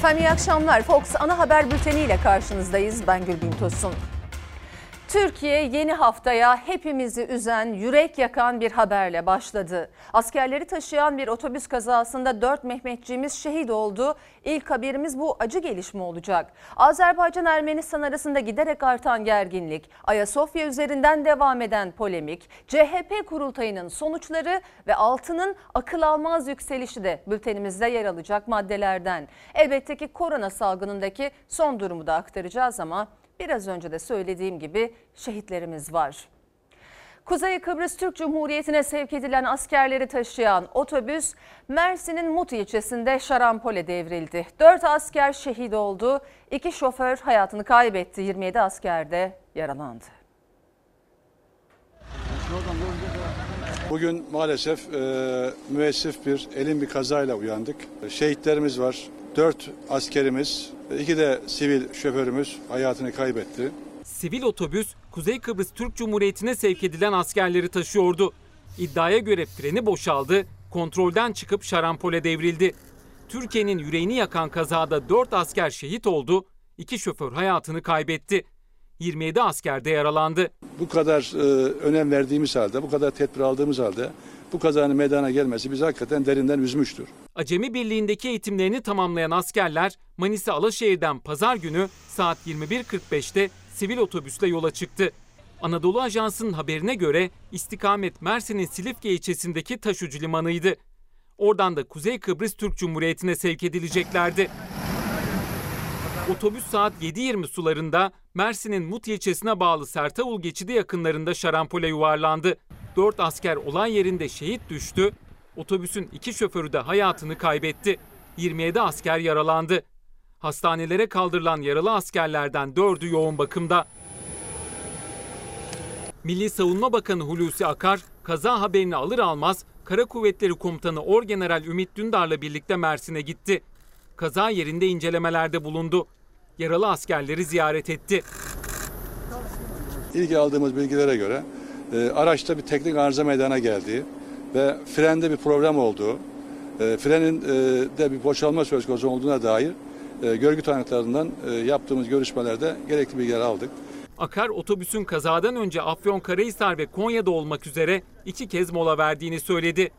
Efendim iyi akşamlar. Fox ana haber bülteni ile karşınızdayız. Ben Gülbin Tosun. Türkiye yeni haftaya hepimizi üzen, yürek yakan bir haberle başladı. Askerleri taşıyan bir otobüs kazasında 4 Mehmetçiğimiz şehit oldu. İlk haberimiz bu acı gelişme olacak. Azerbaycan-Ermenistan arasında giderek artan gerginlik, Ayasofya üzerinden devam eden polemik, CHP kurultayının sonuçları ve altının akıl almaz yükselişi de bültenimizde yer alacak maddelerden. Elbette ki korona salgınındaki son durumu da aktaracağız ama Biraz önce de söylediğim gibi şehitlerimiz var. Kuzey Kıbrıs Türk Cumhuriyeti'ne sevk edilen askerleri taşıyan otobüs Mersin'in Mut ilçesinde şarampole devrildi. 4 asker şehit oldu, 2 şoför hayatını kaybetti, 27 asker de yaralandı. Bugün maalesef e, müessif bir elin bir kazayla uyandık. Şehitlerimiz var. Dört askerimiz, iki de sivil şoförümüz hayatını kaybetti. Sivil otobüs Kuzey Kıbrıs Türk Cumhuriyeti'ne sevk edilen askerleri taşıyordu. İddiaya göre freni boşaldı, kontrolden çıkıp şarampole devrildi. Türkiye'nin yüreğini yakan kazada 4 asker şehit oldu, 2 şoför hayatını kaybetti. 27 asker de yaralandı. Bu kadar e, önem verdiğimiz halde, bu kadar tedbir aldığımız halde bu kazanın meydana gelmesi bizi hakikaten derinden üzmüştür. Acemi Birliği'ndeki eğitimlerini tamamlayan askerler Manisa Alaşehir'den pazar günü saat 21.45'te sivil otobüsle yola çıktı. Anadolu Ajansı'nın haberine göre istikamet Mersin'in Silifke ilçesindeki taşucu limanıydı. Oradan da Kuzey Kıbrıs Türk Cumhuriyeti'ne sevk edileceklerdi. Otobüs saat 7.20 sularında Mersin'in Mut ilçesine bağlı Sertavul geçidi yakınlarında şarampole yuvarlandı. 4 asker olay yerinde şehit düştü. Otobüsün iki şoförü de hayatını kaybetti. 27 asker yaralandı. Hastanelere kaldırılan yaralı askerlerden 4'ü yoğun bakımda. Milli Savunma Bakanı Hulusi Akar kaza haberini alır almaz Kara Kuvvetleri Komutanı Orgeneral Ümit Dündar'la birlikte Mersin'e gitti. Kaza yerinde incelemelerde bulundu. Yaralı askerleri ziyaret etti. İlk aldığımız bilgilere göre e, araçta bir teknik arıza meydana geldiği ve frende bir problem olduğu, e, frenin e, de bir boşalma söz konusu olduğuna dair e, görgü tanıklarından e, yaptığımız görüşmelerde gerekli bilgiler aldık. Akar otobüsün kazadan önce Afyonkarahisar ve Konya'da olmak üzere iki kez mola verdiğini söyledi.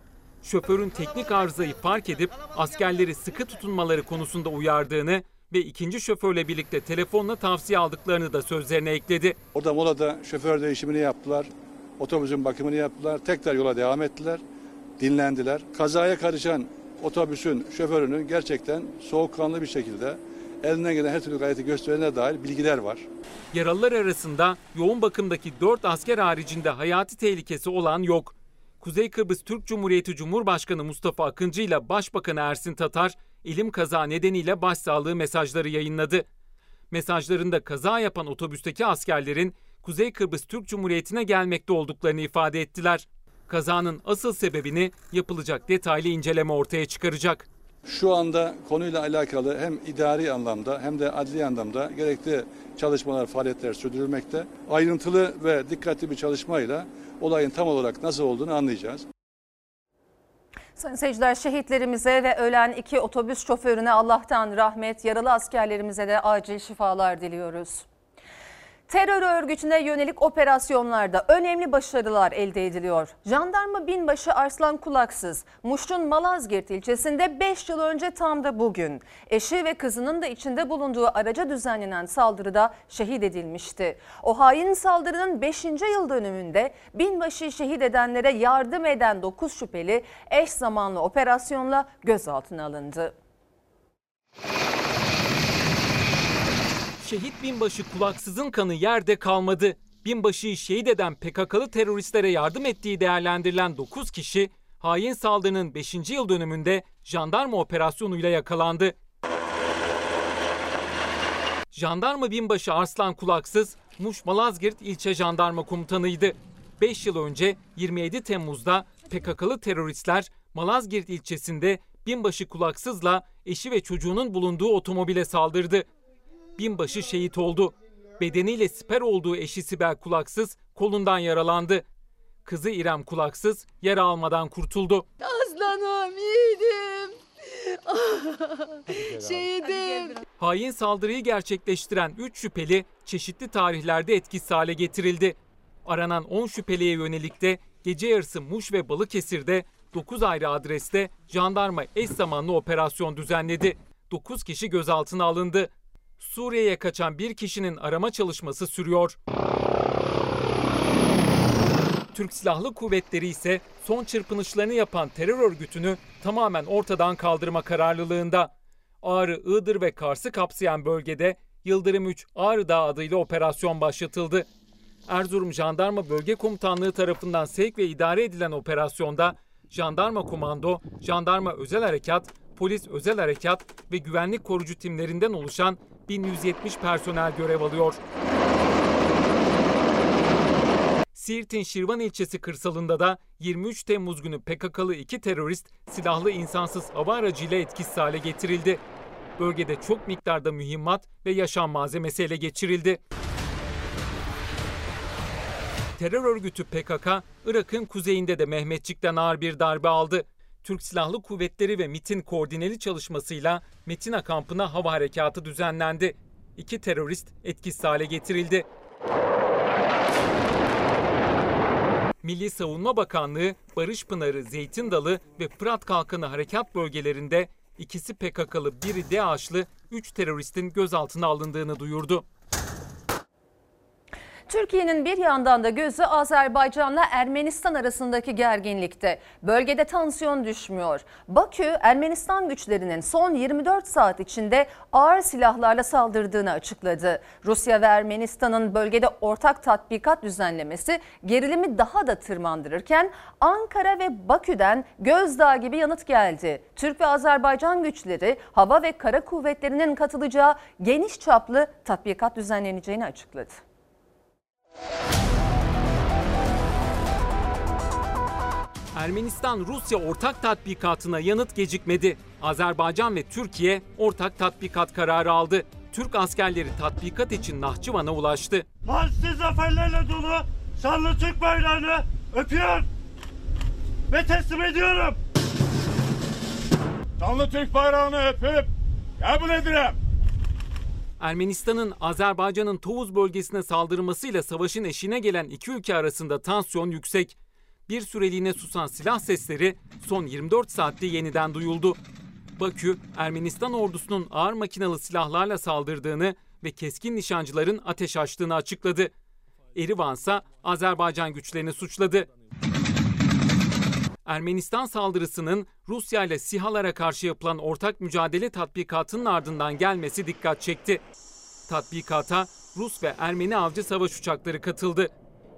Şoförün teknik arızayı fark edip askerleri sıkı tutunmaları konusunda uyardığını ve ikinci şoförle birlikte telefonla tavsiye aldıklarını da sözlerine ekledi. Orada molada şoför değişimini yaptılar. Otobüsün bakımını yaptılar. Tekrar yola devam ettiler. Dinlendiler. Kazaya karışan otobüsün şoförünün gerçekten soğukkanlı bir şekilde elinden gelen her türlü gayreti gösterene dair bilgiler var. Yaralılar arasında yoğun bakımdaki 4 asker haricinde hayati tehlikesi olan yok. Kuzey Kıbrıs Türk Cumhuriyeti Cumhurbaşkanı Mustafa Akıncı ile Başbakanı Ersin Tatar ilim kaza nedeniyle başsağlığı mesajları yayınladı. Mesajlarında kaza yapan otobüsteki askerlerin Kuzey Kıbrıs Türk Cumhuriyeti'ne gelmekte olduklarını ifade ettiler. Kazanın asıl sebebini yapılacak detaylı inceleme ortaya çıkaracak. Şu anda konuyla alakalı hem idari anlamda hem de adli anlamda gerekli çalışmalar, faaliyetler sürdürülmekte. Ayrıntılı ve dikkatli bir çalışmayla olayın tam olarak nasıl olduğunu anlayacağız. Sayın seyirciler şehitlerimize ve ölen iki otobüs şoförüne Allah'tan rahmet, yaralı askerlerimize de acil şifalar diliyoruz. Terör örgütüne yönelik operasyonlarda önemli başarılar elde ediliyor. Jandarma binbaşı Arslan Kulaksız, Muş'un Malazgirt ilçesinde 5 yıl önce tam da bugün eşi ve kızının da içinde bulunduğu araca düzenlenen saldırıda şehit edilmişti. O hain saldırının 5. yıl dönümünde binbaşı şehit edenlere yardım eden 9 şüpheli eş zamanlı operasyonla gözaltına alındı. Şehit binbaşı kulaksızın kanı yerde kalmadı. Binbaşıyı şehit eden PKK'lı teröristlere yardım ettiği değerlendirilen 9 kişi hain saldırının 5. yıl dönümünde jandarma operasyonuyla yakalandı. Jandarma binbaşı Arslan Kulaksız, Muş Malazgirt ilçe jandarma komutanıydı. 5 yıl önce 27 Temmuz'da PKK'lı teröristler Malazgirt ilçesinde binbaşı Kulaksız'la eşi ve çocuğunun bulunduğu otomobile saldırdı binbaşı şehit oldu. Bedeniyle siper olduğu eşi Sibel Kulaksız kolundan yaralandı. Kızı İrem Kulaksız yara almadan kurtuldu. Aslanım yiğidim. Şehidim. Hain saldırıyı gerçekleştiren 3 şüpheli çeşitli tarihlerde etkisiz hale getirildi. Aranan 10 şüpheliye yönelik de gece yarısı Muş ve Balıkesir'de 9 ayrı adreste jandarma eş zamanlı operasyon düzenledi. 9 kişi gözaltına alındı. Suriye'ye kaçan bir kişinin arama çalışması sürüyor. Türk Silahlı Kuvvetleri ise son çırpınışlarını yapan terör örgütünü tamamen ortadan kaldırma kararlılığında. Ağrı, Iğdır ve Kars'ı kapsayan bölgede Yıldırım 3 Ağrı Dağı adıyla operasyon başlatıldı. Erzurum Jandarma Bölge Komutanlığı tarafından sevk ve idare edilen operasyonda Jandarma Komando, Jandarma Özel Harekat, Polis Özel Harekat ve güvenlik korucu timlerinden oluşan 1170 personel görev alıyor. Siirt'in Şirvan ilçesi kırsalında da 23 Temmuz günü PKK'lı iki terörist silahlı insansız hava aracıyla etkisiz hale getirildi. Bölgede çok miktarda mühimmat ve yaşam malzemesi ele geçirildi. Terör örgütü PKK, Irak'ın kuzeyinde de Mehmetçik'ten ağır bir darbe aldı. Türk Silahlı Kuvvetleri ve MIT'in koordineli çalışmasıyla Metina kampına hava harekatı düzenlendi. İki terörist etkisiz hale getirildi. Milli Savunma Bakanlığı, Barış Pınarı, Zeytin Dalı ve Fırat Kalkanı harekat bölgelerinde ikisi PKK'lı, biri DAEŞ'lı 3 teröristin gözaltına alındığını duyurdu. Türkiye'nin bir yandan da gözü Azerbaycan'la Ermenistan arasındaki gerginlikte. Bölgede tansiyon düşmüyor. Bakü, Ermenistan güçlerinin son 24 saat içinde ağır silahlarla saldırdığını açıkladı. Rusya ve Ermenistan'ın bölgede ortak tatbikat düzenlemesi gerilimi daha da tırmandırırken Ankara ve Bakü'den gözdağı gibi yanıt geldi. Türk ve Azerbaycan güçleri hava ve kara kuvvetlerinin katılacağı geniş çaplı tatbikat düzenleneceğini açıkladı. Ermenistan-Rusya ortak tatbikatına yanıt gecikmedi. Azerbaycan ve Türkiye ortak tatbikat kararı aldı. Türk askerleri tatbikat için Nahçıvan'a ulaştı. Hadsiz zaferlerle dolu şanlı Türk bayrağını öpüyor ve teslim ediyorum. Şanlı Türk bayrağını öpüp kabul ederim. Ermenistan'ın Azerbaycan'ın Tovuz bölgesine saldırmasıyla savaşın eşiğine gelen iki ülke arasında tansiyon yüksek. Bir süreliğine susan silah sesleri son 24 saatte yeniden duyuldu. Bakü, Ermenistan ordusunun ağır makinalı silahlarla saldırdığını ve keskin nişancıların ateş açtığını açıkladı. Erivan ise Azerbaycan güçlerini suçladı. Ermenistan saldırısının Rusya ile SİHA'lara karşı yapılan ortak mücadele tatbikatının ardından gelmesi dikkat çekti. Tatbikata Rus ve Ermeni avcı savaş uçakları katıldı.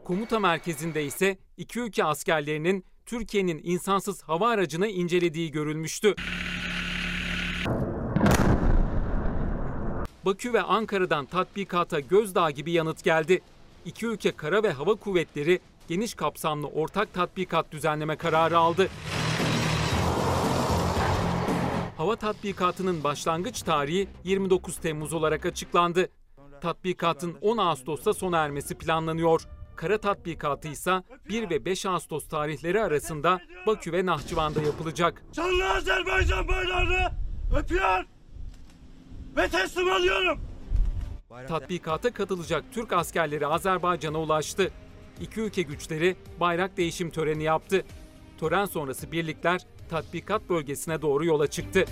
Komuta merkezinde ise iki ülke askerlerinin Türkiye'nin insansız hava aracını incelediği görülmüştü. Bakü ve Ankara'dan tatbikata gözdağı gibi yanıt geldi. İki ülke kara ve hava kuvvetleri geniş kapsamlı ortak tatbikat düzenleme kararı aldı. Hava tatbikatının başlangıç tarihi 29 Temmuz olarak açıklandı. Tatbikatın 10 Ağustos'ta sona ermesi planlanıyor. Kara tatbikatı ise 1 ve 5 Ağustos tarihleri arasında Bakü ve Nahçıvan'da yapılacak. Şanlı Azerbaycan bayrağını öpüyor ve teslim alıyorum. Tatbikata katılacak Türk askerleri Azerbaycan'a ulaştı. İki ülke güçleri bayrak değişim töreni yaptı. Tören sonrası birlikler tatbikat bölgesine doğru yola çıktı.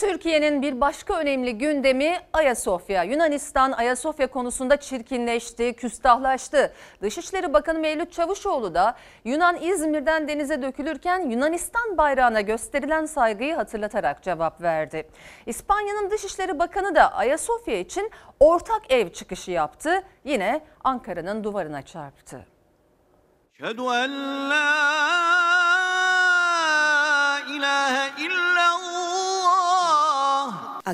Türkiye'nin bir başka önemli gündemi Ayasofya. Yunanistan Ayasofya konusunda çirkinleşti, küstahlaştı. Dışişleri Bakanı Mevlüt Çavuşoğlu da Yunan İzmir'den denize dökülürken Yunanistan bayrağına gösterilen saygıyı hatırlatarak cevap verdi. İspanya'nın Dışişleri Bakanı da Ayasofya için ortak ev çıkışı yaptı. Yine Ankara'nın duvarına çarptı. Şehadu en la ilahe illa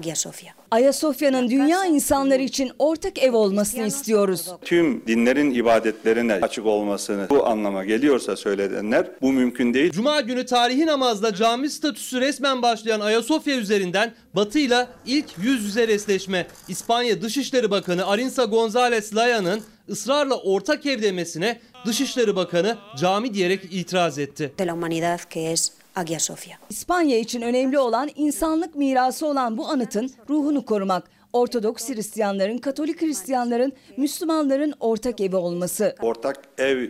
Ayasofya. Ayasofya'nın dünya insanları için ortak ev olmasını istiyoruz. Tüm dinlerin ibadetlerine açık olmasını bu anlama geliyorsa söylenenler bu mümkün değil. Cuma günü tarihi namazla cami statüsü resmen başlayan Ayasofya üzerinden Batı ile ilk yüz yüze resleşme. İspanya Dışişleri Bakanı Arinsa González Laya'nın ısrarla ortak ev demesine Dışişleri Bakanı cami diyerek itiraz etti. De la Hagia Sophia. İspanya için önemli olan insanlık mirası olan bu anıtın ruhunu korumak. Ortodoks Hristiyanların, Katolik Hristiyanların, Müslümanların ortak evi olması. Ortak ev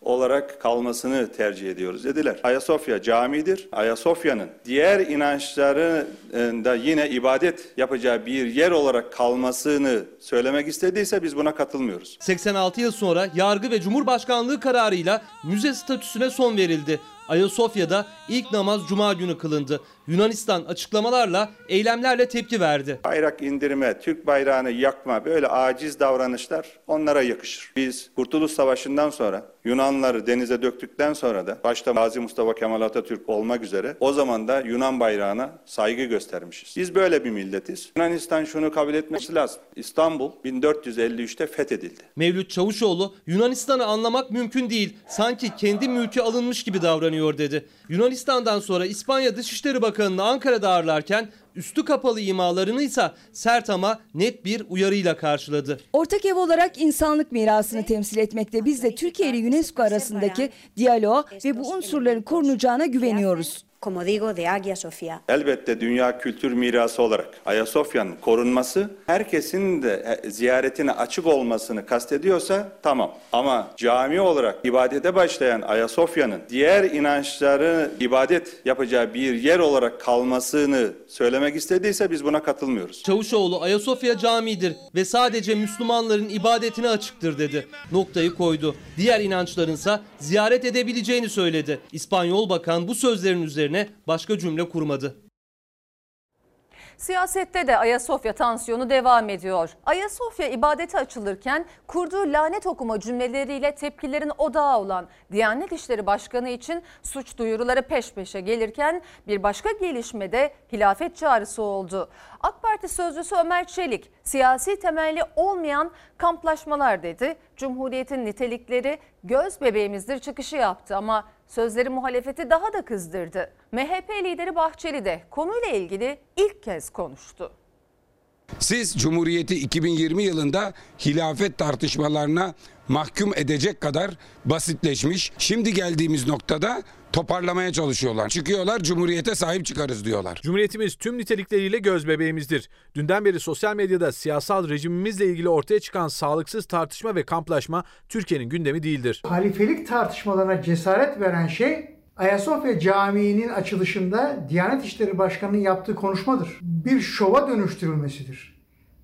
olarak kalmasını tercih ediyoruz dediler. Ayasofya camidir. Ayasofya'nın diğer inançlarında yine ibadet yapacağı bir yer olarak kalmasını söylemek istediyse biz buna katılmıyoruz. 86 yıl sonra yargı ve cumhurbaşkanlığı kararıyla müze statüsüne son verildi. Ayasofya'da ilk namaz cuma günü kılındı. Yunanistan açıklamalarla, eylemlerle tepki verdi. Bayrak indirme, Türk bayrağını yakma böyle aciz davranışlar onlara yakışır. Biz Kurtuluş Savaşı'ndan sonra Yunanları denize döktükten sonra da başta Gazi Mustafa Kemal Atatürk olmak üzere o zaman da Yunan bayrağına saygı göstermişiz. Biz böyle bir milletiz. Yunanistan şunu kabul etmesi lazım. İstanbul 1453'te fethedildi. Mevlüt Çavuşoğlu Yunanistan'ı anlamak mümkün değil. Sanki kendi mülkü alınmış gibi davranıyor dedi. Yunanistan'dan sonra İspanya Dışişleri Bakanı'nı Ankara'da ağırlarken üstü kapalı imalarını ise sert ama net bir uyarıyla karşıladı. Ortak ev olarak insanlık mirasını temsil etmekte biz de Türkiye ile UNESCO arasındaki diyaloğa ve bu unsurların korunacağına güveniyoruz. Como digo, de Hagia Sophia. Elbette dünya kültür mirası olarak Ayasofya'nın korunması herkesin de e, ziyaretine açık olmasını kastediyorsa tamam. Ama cami olarak ibadete başlayan Ayasofya'nın diğer inançları ibadet yapacağı bir yer olarak kalmasını söylemek istediyse biz buna katılmıyoruz. Çavuşoğlu Ayasofya camidir ve sadece Müslümanların ibadetine açıktır dedi. Noktayı koydu. Diğer inançlarınsa ziyaret edebileceğini söyledi. İspanyol bakan bu sözlerin üzerine başka cümle kurmadı. Siyasette de Ayasofya tansiyonu devam ediyor. Ayasofya ibadete açılırken kurduğu lanet okuma cümleleriyle tepkilerin odağı olan Diyanet İşleri Başkanı için suç duyuruları peş peşe gelirken bir başka gelişmede hilafet çağrısı oldu. AK Parti sözcüsü Ömer Çelik siyasi temelli olmayan kamplaşmalar dedi. Cumhuriyetin nitelikleri göz bebeğimizdir çıkışı yaptı ama sözleri muhalefeti daha da kızdırdı. MHP lideri Bahçeli de konuyla ilgili ilk kez konuştu. Siz Cumhuriyeti 2020 yılında hilafet tartışmalarına mahkum edecek kadar basitleşmiş. Şimdi geldiğimiz noktada toparlamaya çalışıyorlar. Çıkıyorlar Cumhuriyete sahip çıkarız diyorlar. Cumhuriyetimiz tüm nitelikleriyle göz bebeğimizdir. Dünden beri sosyal medyada siyasal rejimimizle ilgili ortaya çıkan sağlıksız tartışma ve kamplaşma Türkiye'nin gündemi değildir. Halifelik tartışmalarına cesaret veren şey Ayasofya Camii'nin açılışında Diyanet İşleri Başkanı'nın yaptığı konuşmadır. Bir şova dönüştürülmesidir.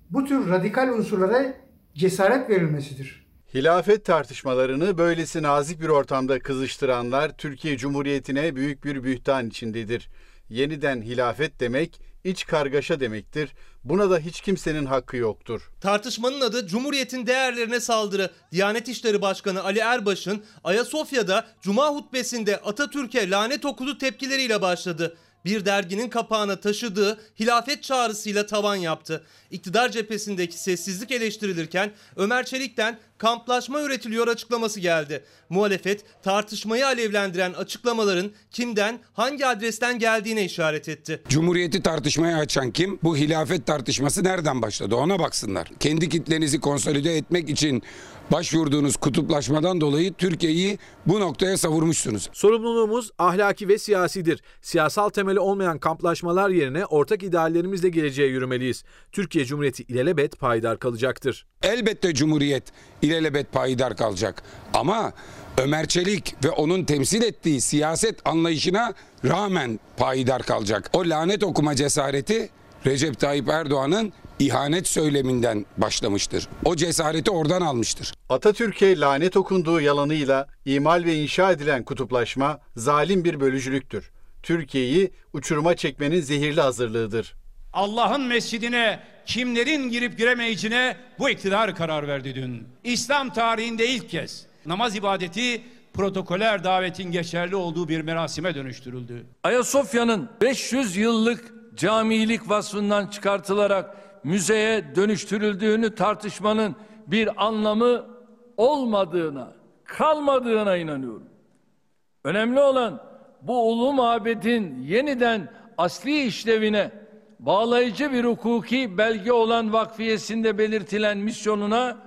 Bu tür radikal unsurlara cesaret verilmesidir. Hilafet tartışmalarını böylesi nazik bir ortamda kızıştıranlar Türkiye Cumhuriyeti'ne büyük bir bühtan içindedir. Yeniden hilafet demek iç kargaşa demektir. Buna da hiç kimsenin hakkı yoktur. Tartışmanın adı Cumhuriyet'in değerlerine saldırı. Diyanet İşleri Başkanı Ali Erbaş'ın Ayasofya'da Cuma hutbesinde Atatürk'e lanet okudu tepkileriyle başladı. Bir derginin kapağına taşıdığı hilafet çağrısıyla tavan yaptı. İktidar cephesindeki sessizlik eleştirilirken Ömer Çelik'ten kamplaşma üretiliyor açıklaması geldi. Muhalefet tartışmayı alevlendiren açıklamaların kimden hangi adresten geldiğine işaret etti. Cumhuriyeti tartışmaya açan kim? Bu hilafet tartışması nereden başladı? Ona baksınlar. Kendi kitlenizi konsolide etmek için başvurduğunuz kutuplaşmadan dolayı Türkiye'yi bu noktaya savurmuşsunuz. Sorumluluğumuz ahlaki ve siyasidir. Siyasal temeli olmayan kamplaşmalar yerine ortak ideallerimizle geleceğe yürümeliyiz. Türkiye Cumhuriyeti ilelebet payidar kalacaktır. Elbette Cumhuriyet ilelebet payidar kalacak. Ama Ömer Çelik ve onun temsil ettiği siyaset anlayışına rağmen payidar kalacak. O lanet okuma cesareti Recep Tayyip Erdoğan'ın ihanet söyleminden başlamıştır. O cesareti oradan almıştır. Atatürk'e lanet okunduğu yalanıyla imal ve inşa edilen kutuplaşma zalim bir bölücülüktür. Türkiye'yi uçuruma çekmenin zehirli hazırlığıdır. Allah'ın mescidine kimlerin girip giremeyeceğine bu iktidar karar verdi dün. İslam tarihinde ilk kez namaz ibadeti protokoler davetin geçerli olduğu bir merasime dönüştürüldü. Ayasofya'nın 500 yıllık camilik vasfından çıkartılarak müzeye dönüştürüldüğünü tartışmanın bir anlamı olmadığına, kalmadığına inanıyorum. Önemli olan bu ulu mabedin yeniden asli işlevine bağlayıcı bir hukuki belge olan vakfiyesinde belirtilen misyonuna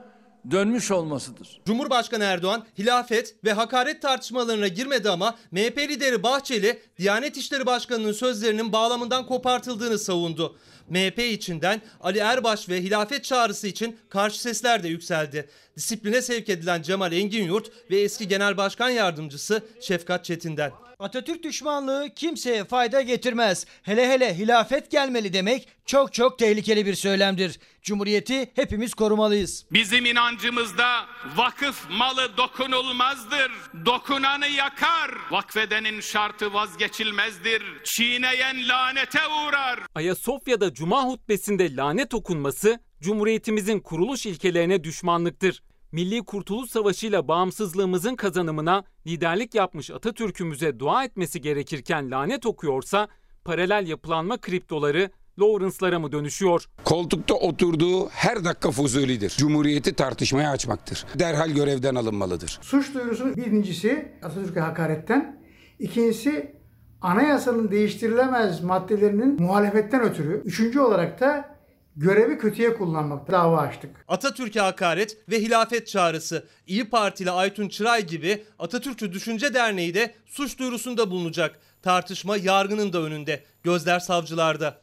dönmüş olmasıdır. Cumhurbaşkanı Erdoğan hilafet ve hakaret tartışmalarına girmedi ama MHP lideri Bahçeli Diyanet İşleri Başkanı'nın sözlerinin bağlamından kopartıldığını savundu. MHP içinden Ali Erbaş ve hilafet çağrısı için karşı sesler de yükseldi. Disipline sevk edilen Cemal Enginyurt ve eski Genel Başkan Yardımcısı Şefkat Çetin'den. Atatürk düşmanlığı kimseye fayda getirmez. Hele hele hilafet gelmeli demek çok çok tehlikeli bir söylemdir. Cumhuriyeti hepimiz korumalıyız. Bizim inancımızda vakıf malı dokunulmazdır. Dokunanı yakar. Vakfedenin şartı vazgeçilmezdir. Çiğneyen lanete uğrar. Ayasofya'da cuma hutbesinde lanet okunması Cumhuriyetimizin kuruluş ilkelerine düşmanlıktır. Milli Kurtuluş Savaşı ile bağımsızlığımızın kazanımına liderlik yapmış Atatürk'ümüze dua etmesi gerekirken lanet okuyorsa paralel yapılanma kriptoları Lawrence'lara mı dönüşüyor? Koltukta oturduğu her dakika fuzulidir. Cumhuriyeti tartışmaya açmaktır. Derhal görevden alınmalıdır. Suç duyurusunun birincisi Atatürk'e hakaretten, ikincisi anayasanın değiştirilemez maddelerinin muhalefetten ötürü, üçüncü olarak da görevi kötüye kullanmak dava açtık. Atatürk'e hakaret ve hilafet çağrısı. İyi Partili Aytun Çıray gibi Atatürkçü Düşünce Derneği de suç duyurusunda bulunacak. Tartışma yargının da önünde. Gözler savcılarda.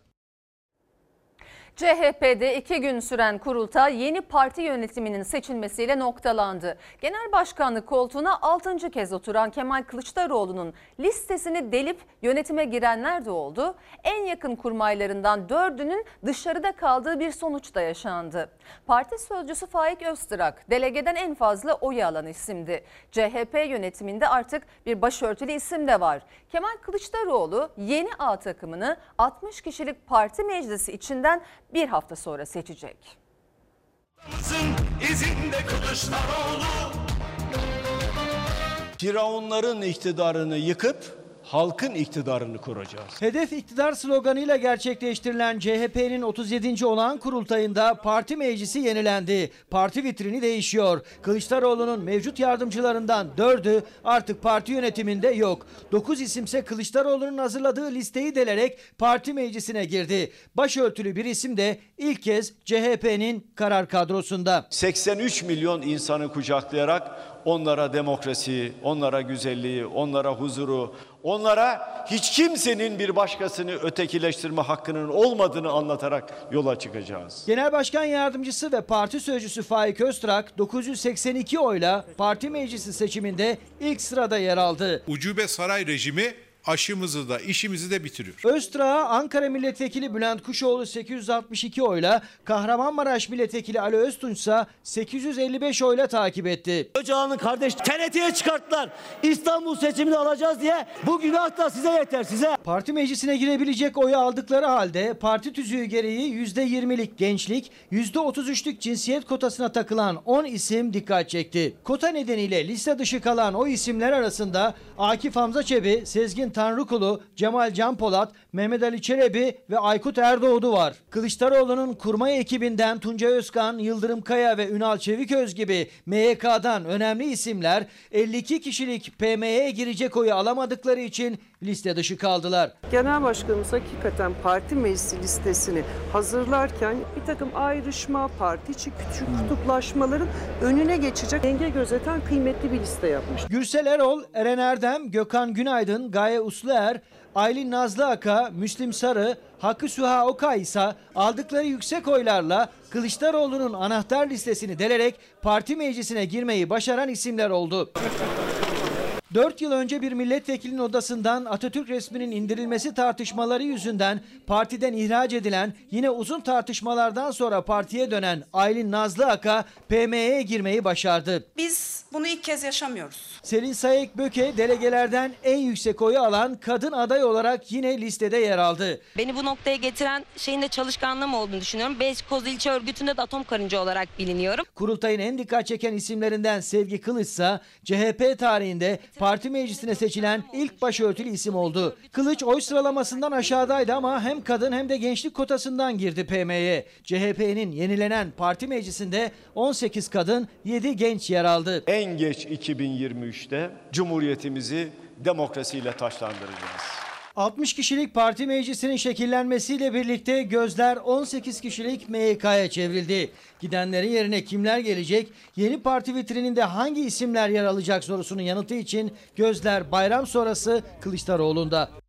CHP'de iki gün süren kurultay yeni parti yönetiminin seçilmesiyle noktalandı. Genel başkanlık koltuğuna 6. kez oturan Kemal Kılıçdaroğlu'nun listesini delip yönetime girenler de oldu. En yakın kurmaylarından dördünün dışarıda kaldığı bir sonuç da yaşandı. Parti sözcüsü Faik Öztrak delegeden en fazla oyu alan isimdi. CHP yönetiminde artık bir başörtülü isim de var. Kemal Kılıçdaroğlu yeni A takımını 60 kişilik parti meclisi içinden bir hafta sonra seçecek. Firavunların iktidarını yıkıp halkın iktidarını kuracağız. Hedef iktidar sloganıyla gerçekleştirilen CHP'nin 37. olan kurultayında parti meclisi yenilendi. Parti vitrini değişiyor. Kılıçdaroğlu'nun mevcut yardımcılarından 4'ü artık parti yönetiminde yok. 9 isimse Kılıçdaroğlu'nun hazırladığı listeyi delerek parti meclisine girdi. Başörtülü bir isim de ilk kez CHP'nin karar kadrosunda. 83 milyon insanı kucaklayarak onlara demokrasi, onlara güzelliği, onlara huzuru, onlara hiç kimsenin bir başkasını ötekileştirme hakkının olmadığını anlatarak yola çıkacağız. Genel Başkan Yardımcısı ve Parti Sözcüsü Faik Öztrak 982 oyla parti meclisi seçiminde ilk sırada yer aldı. Ucube saray rejimi aşımızı da işimizi de bitiriyor. Öztrak'a Ankara Milletvekili Bülent Kuşoğlu 862 oyla, Kahramanmaraş Milletvekili Ali Öztunç ise 855 oyla takip etti. Öcalan'ın kardeş TRT'ye çıkarttılar. İstanbul seçimini alacağız diye bu günah da size yeter size. Parti meclisine girebilecek oyu aldıkları halde parti tüzüğü gereği %20'lik gençlik, %33'lük cinsiyet kotasına takılan 10 isim dikkat çekti. Kota nedeniyle liste dışı kalan o isimler arasında Akif Hamza Çebi, Sezgin Tanrıkulu, Cemal Can Polat, Mehmet Ali Çelebi ve Aykut Erdoğdu var. Kılıçdaroğlu'nun kurmay ekibinden Tuncay Özkan, Yıldırım Kaya ve Ünal Çeviköz gibi MYK'dan önemli isimler 52 kişilik PM'ye girecek oyu alamadıkları için liste dışı kaldılar. Genel Başkanımız hakikaten parti meclisi listesini hazırlarken bir takım ayrışma, parti içi küçük kutuplaşmaların önüne geçecek denge gözeten kıymetli bir liste yapmış. Gürsel Erol, Eren Erdem, Gökhan Günaydın, Gaye Usluer, Aylin Nazlı Aka, Müslim Sarı, Hakkı Süha Okay ise aldıkları yüksek oylarla Kılıçdaroğlu'nun anahtar listesini delerek parti meclisine girmeyi başaran isimler oldu. 4 yıl önce bir milletvekilinin odasından Atatürk resminin indirilmesi tartışmaları yüzünden partiden ihraç edilen yine uzun tartışmalardan sonra partiye dönen Aylin Nazlı Aka PM'ye girmeyi başardı. Biz bunu ilk kez yaşamıyoruz. Selin Sayek Böke delegelerden en yüksek oyu alan kadın aday olarak yine listede yer aldı. Beni bu noktaya getiren şeyin de çalışkanlığım olduğunu düşünüyorum. Beykoz İlçe Örgütü'nde de atom karınca olarak biliniyorum. Kurultayın en dikkat çeken isimlerinden Sevgi Kılıç ise CHP tarihinde parti meclisine seçilen ilk başörtülü isim oldu. Kılıç oy sıralamasından aşağıdaydı ama hem kadın hem de gençlik kotasından girdi PM'ye. CHP'nin yenilenen parti meclisinde 18 kadın 7 genç yer aldı. En geç 2023'te Cumhuriyetimizi demokrasiyle taşlandıracağız. 60 kişilik parti meclisinin şekillenmesiyle birlikte gözler 18 kişilik MYK'ya çevrildi. Gidenlerin yerine kimler gelecek? Yeni parti vitrininde hangi isimler yer alacak sorusunun yanıtı için gözler bayram sonrası Kılıçdaroğlu'nda.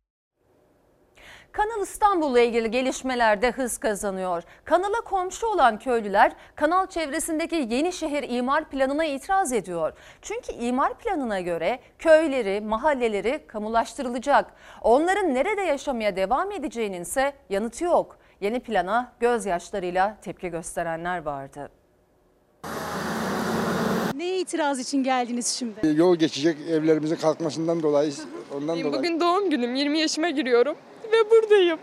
Kanal İstanbul'la ilgili gelişmelerde hız kazanıyor. Kanala komşu olan köylüler kanal çevresindeki yeni şehir imar planına itiraz ediyor. Çünkü imar planına göre köyleri, mahalleleri kamulaştırılacak. Onların nerede yaşamaya devam edeceğinin ise yanıtı yok. Yeni plana gözyaşlarıyla tepki gösterenler vardı. Neye itiraz için geldiniz şimdi? Yol geçecek evlerimizin kalkmasından dolayı ondan dolayı. Bugün doğum günüm 20 yaşıma giriyorum ve buradayım.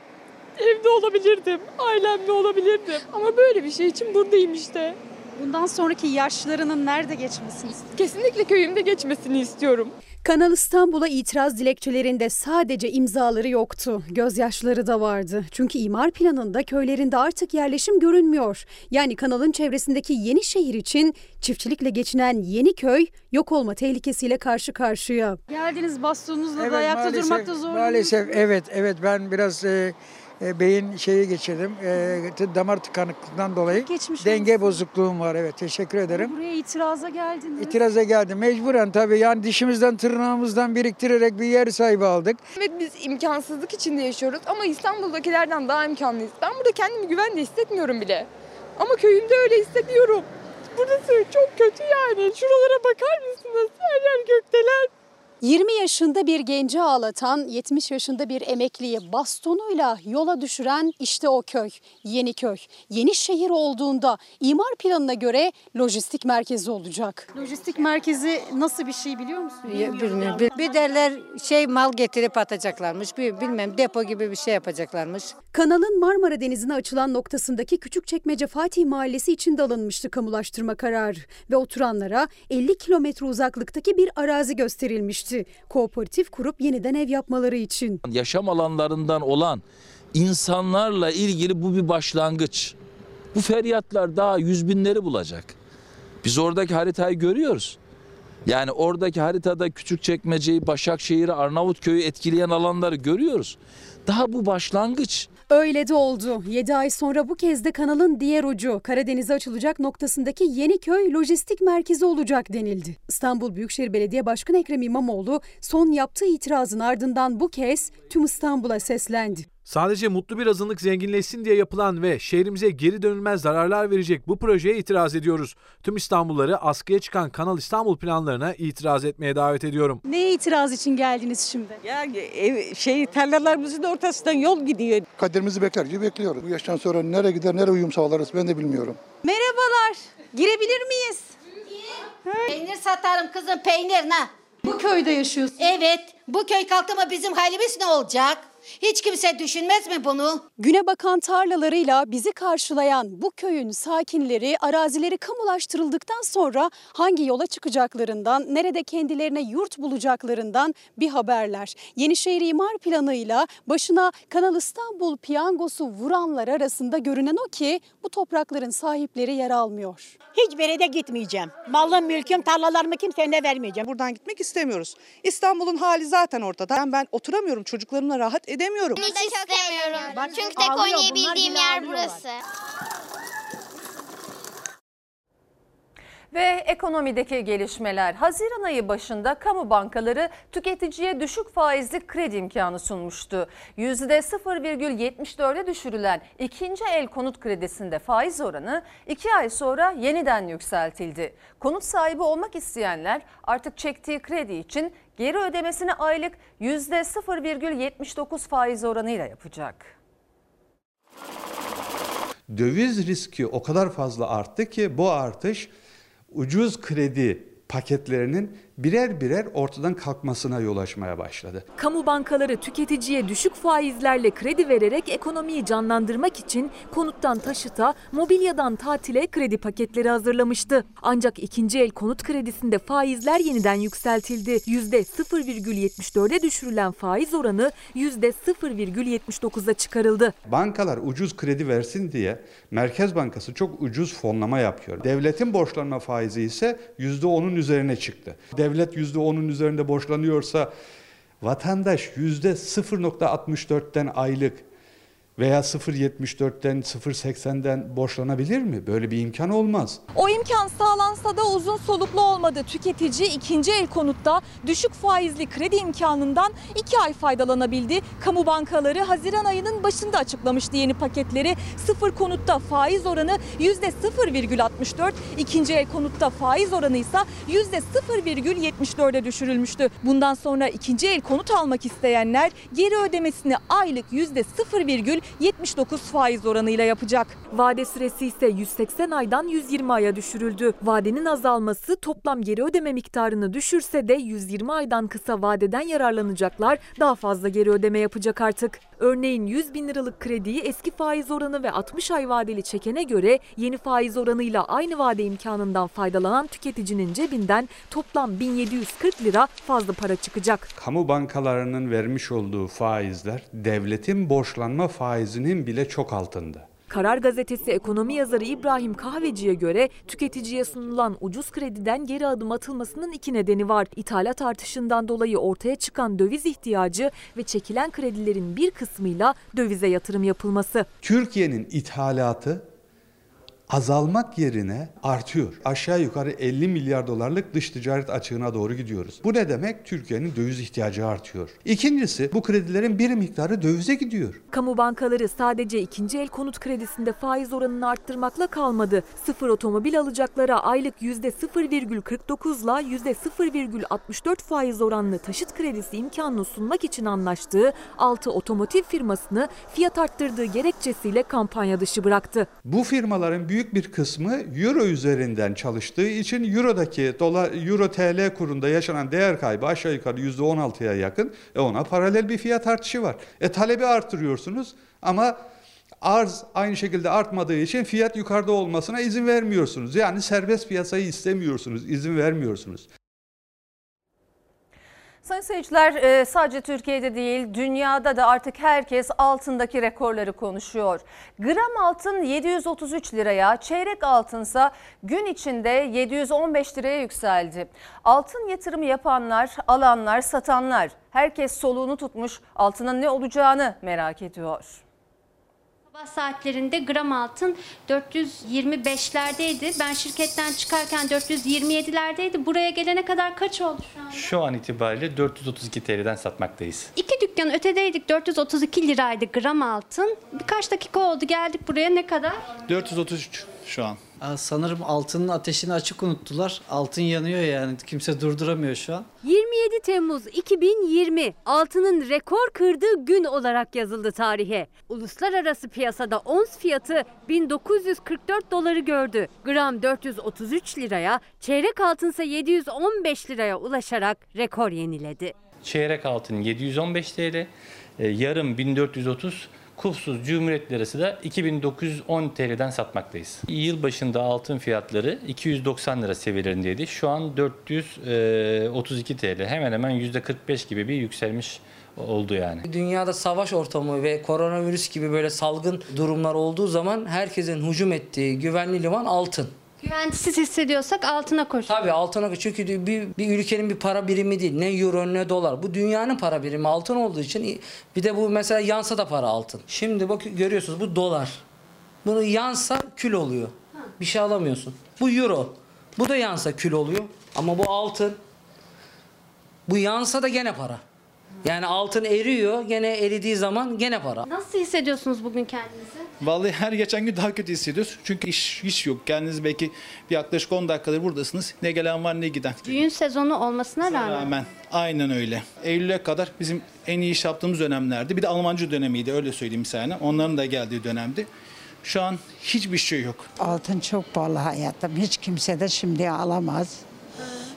Evde olabilirdim, ailemle olabilirdim ama böyle bir şey için buradayım işte. Bundan sonraki yaşlarının nerede geçmesini istiyorsunuz? Kesinlikle köyümde geçmesini istiyorum. Kanal İstanbul'a itiraz dilekçelerinde sadece imzaları yoktu. Gözyaşları da vardı. Çünkü imar planında köylerinde artık yerleşim görünmüyor. Yani kanalın çevresindeki yeni şehir için çiftçilikle geçinen yeni köy yok olma tehlikesiyle karşı karşıya. Geldiniz bastonunuzla Evet, da ayakta maalesef- durmakta zor. Maalesef evet evet ben biraz e, e, beyin şeyi geçirdim. E, damar tıkanıklığından dolayı Geçmiş denge bozukluğum var evet teşekkür ederim. Buraya itiraza geldiniz. İtiraza geldim mecburen tabii yani dişimizden tırnağımızdan biriktirerek bir yer sahibi aldık. Evet biz imkansızlık içinde yaşıyoruz ama İstanbul'dakilerden daha imkanlıyız. Ben burada kendimi güvende hissetmiyorum bile. Ama köyümde öyle hissediyorum. Burası çok kötü yani. Şuralara bakar mısınız? Her yer gökdelen. 20 yaşında bir genci ağlatan, 70 yaşında bir emekliyi bastonuyla yola düşüren işte o köy, Yeniköy. Yeni şehir olduğunda imar planına göre lojistik merkezi olacak. Lojistik merkezi nasıl bir şey biliyor musun? Bilmiyorum. Bir, bir derler şey mal getirip atacaklarmış. Bir bilmem depo gibi bir şey yapacaklarmış. Kanalın Marmara Denizi'ne açılan noktasındaki Küçükçekmece Fatih Mahallesi için de alınmıştı kamulaştırma kararı ve oturanlara 50 kilometre uzaklıktaki bir arazi gösterilmişti. Kooperatif kurup yeniden ev yapmaları için. yaşam alanlarından olan insanlarla ilgili bu bir başlangıç. Bu feryatlar daha yüz binleri bulacak. Biz oradaki haritayı görüyoruz. Yani oradaki haritada Küçükçekmece'yi, Başakşehir'i, Arnavutköy'ü etkileyen alanları görüyoruz. Daha bu başlangıç. Öyle de oldu. 7 ay sonra bu kez de kanalın diğer ucu Karadeniz'e açılacak noktasındaki Yeniköy lojistik merkezi olacak denildi. İstanbul Büyükşehir Belediye Başkanı Ekrem İmamoğlu son yaptığı itirazın ardından bu kez tüm İstanbul'a seslendi. Sadece mutlu bir azınlık zenginleşsin diye yapılan ve şehrimize geri dönülmez zararlar verecek bu projeye itiraz ediyoruz. Tüm İstanbulları askıya çıkan Kanal İstanbul planlarına itiraz etmeye davet ediyorum. Neye itiraz için geldiniz şimdi? Yani ev, şey tarlalarımızın ortasından yol gidiyor. Kaderimizi bekler gibi bekliyoruz. Bu yaştan sonra nereye gider, nereye uyum sağlarız ben de bilmiyorum. Merhabalar. Girebilir miyiz? Peynir satarım kızım peynir ne? Bu köyde yaşıyorsun. Evet bu köy kalktı mı bizim halimiz ne olacak? Hiç kimse düşünmez mi bunu? Güne bakan tarlalarıyla bizi karşılayan bu köyün sakinleri arazileri kamulaştırıldıktan sonra hangi yola çıkacaklarından, nerede kendilerine yurt bulacaklarından bir haberler. Yenişehir imar planıyla başına Kanal İstanbul piyangosu vuranlar arasında görünen o ki bu toprakların sahipleri yer almıyor. Hiçbir yere de gitmeyeceğim. Malım, mülküm, tarlalarımı kimseye vermeyeceğim. Buradan gitmek istemiyoruz. İstanbul'un hali zaten ortada. Ben, ben oturamıyorum. Çocuklarımla rahat edemiyorum. Hiç istemiyorum. Çünkü tek ağlıyor, oynayabildiğim yer ağlıyorlar. burası. Ve ekonomideki gelişmeler. Haziran ayı başında kamu bankaları tüketiciye düşük faizli kredi imkanı sunmuştu. %0,74'e düşürülen ikinci el konut kredisinde faiz oranı 2 ay sonra yeniden yükseltildi. Konut sahibi olmak isteyenler artık çektiği kredi için geri ödemesini aylık %0,79 faiz oranıyla yapacak. döviz riski o kadar fazla arttı ki bu artış ucuz kredi paketlerinin birer birer ortadan kalkmasına yol açmaya başladı. Kamu bankaları tüketiciye düşük faizlerle kredi vererek ekonomiyi canlandırmak için konuttan taşıta, mobilyadan tatile kredi paketleri hazırlamıştı. Ancak ikinci el konut kredisinde faizler yeniden yükseltildi. %0,74'e düşürülen faiz oranı %0,79'a çıkarıldı. Bankalar ucuz kredi versin diye Merkez Bankası çok ucuz fonlama yapıyor. Devletin borçlanma faizi ise %10'un üzerine çıktı. Devlet %10'un üzerinde borçlanıyorsa Vatandaş yüzde 0.64'ten aylık veya 0.74'ten 0.80'den borçlanabilir mi? Böyle bir imkan olmaz. O imkan sağlansa da uzun soluklu olmadı. Tüketici ikinci el konutta düşük faizli kredi imkanından 2 ay faydalanabildi. Kamu bankaları Haziran ayının başında açıklamıştı yeni paketleri. Sıfır konutta faiz oranı %0,64, ikinci el konutta faiz oranı ise %0,74'e düşürülmüştü. Bundan sonra ikinci el konut almak isteyenler geri ödemesini aylık %0,79 faiz oranıyla yapacak. Vade süresi ise 180 aydan 120 aya düşürüldü. Vadenin azalması toplam geri ödeme miktarını düşürse de 120 aydan kısa vadeden yararlanacaklar daha fazla geri ödeme yapacak artık. Örneğin 100 bin liralık krediyi eski faiz oranı ve 60 ay vadeli çekene göre yeni faiz oranıyla aynı vade imkanından faydalanan tüketicinin cebinden toplam 1740 lira fazla para çıkacak. Kamu bankalarının vermiş olduğu faizler devletin borçlanma faizinin bile çok altında. Karar Gazetesi ekonomi yazarı İbrahim Kahveci'ye göre tüketiciye sunulan ucuz krediden geri adım atılmasının iki nedeni var. İthalat artışından dolayı ortaya çıkan döviz ihtiyacı ve çekilen kredilerin bir kısmıyla dövize yatırım yapılması. Türkiye'nin ithalatı azalmak yerine artıyor. Aşağı yukarı 50 milyar dolarlık dış ticaret açığına doğru gidiyoruz. Bu ne demek? Türkiye'nin döviz ihtiyacı artıyor. İkincisi bu kredilerin bir miktarı dövize gidiyor. Kamu bankaları sadece ikinci el konut kredisinde faiz oranını arttırmakla kalmadı. Sıfır otomobil alacaklara aylık %0,49 ile %0,64 faiz oranlı taşıt kredisi imkanını sunmak için anlaştığı 6 otomotiv firmasını fiyat arttırdığı gerekçesiyle kampanya dışı bıraktı. Bu firmaların büyük bir kısmı euro üzerinden çalıştığı için eurodaki dolar euro TL kurunda yaşanan değer kaybı aşağı yukarı %16'ya yakın. E ona paralel bir fiyat artışı var. E talebi artırıyorsunuz ama arz aynı şekilde artmadığı için fiyat yukarıda olmasına izin vermiyorsunuz. Yani serbest piyasayı istemiyorsunuz, izin vermiyorsunuz. Sayın seyirciler e, sadece Türkiye'de değil dünyada da artık herkes altındaki rekorları konuşuyor. Gram altın 733 liraya, çeyrek altınsa gün içinde 715 liraya yükseldi. Altın yatırımı yapanlar, alanlar, satanlar herkes soluğunu tutmuş altının ne olacağını merak ediyor. Sabah saatlerinde gram altın 425'lerdeydi. Ben şirketten çıkarken 427'lerdeydi. Buraya gelene kadar kaç oldu şu an? Şu an itibariyle 432 TL'den satmaktayız. İki dükkan ötedeydik 432 liraydı gram altın. Birkaç dakika oldu geldik buraya ne kadar? 433 şu an. Sanırım altının ateşini açık unuttular. Altın yanıyor yani kimse durduramıyor şu an. 27 Temmuz 2020 altının rekor kırdığı gün olarak yazıldı tarihe. Uluslararası piyasada ons fiyatı 1944 doları gördü. Gram 433 liraya, çeyrek altınsa 715 liraya ulaşarak rekor yeniledi. Çeyrek altın 715 TL, yarım 1430 Kufsuz Cumhuriyet Lirası da 2910 TL'den satmaktayız. Yıl başında altın fiyatları 290 lira seviyelerindeydi. Şu an 432 TL. Hemen hemen %45 gibi bir yükselmiş oldu yani. Dünyada savaş ortamı ve koronavirüs gibi böyle salgın durumlar olduğu zaman herkesin hücum ettiği güvenli liman altın. Güvensiz hissediyorsak altına koş. Tabii altına koş. Çünkü bir, bir ülkenin bir para birimi değil. Ne euro ne dolar. Bu dünyanın para birimi altın olduğu için bir de bu mesela yansa da para altın. Şimdi bak görüyorsunuz bu dolar. Bunu yansa kül oluyor. Bir şey alamıyorsun. Bu euro. Bu da yansa kül oluyor. Ama bu altın. Bu yansa da gene para. Yani altın eriyor. Gene eridiği zaman gene para. Nasıl hissediyorsunuz bugün kendinizi? Vallahi her geçen gün daha kötü hissediyoruz. Çünkü iş hiç yok. Kendiniz belki bir yaklaşık 10 dakikadır buradasınız. Ne gelen var ne giden. Düğün sezonu olmasına rağmen. Rağmen. Aynen öyle. Eylül'e kadar bizim en iyi iş yaptığımız dönemlerdi. Bir de Almancı dönemiydi öyle söyleyeyim sana. Onların da geldiği dönemdi. Şu an hiçbir şey yok. Altın çok pahalı hayatım. Hiç kimse de şimdi alamaz.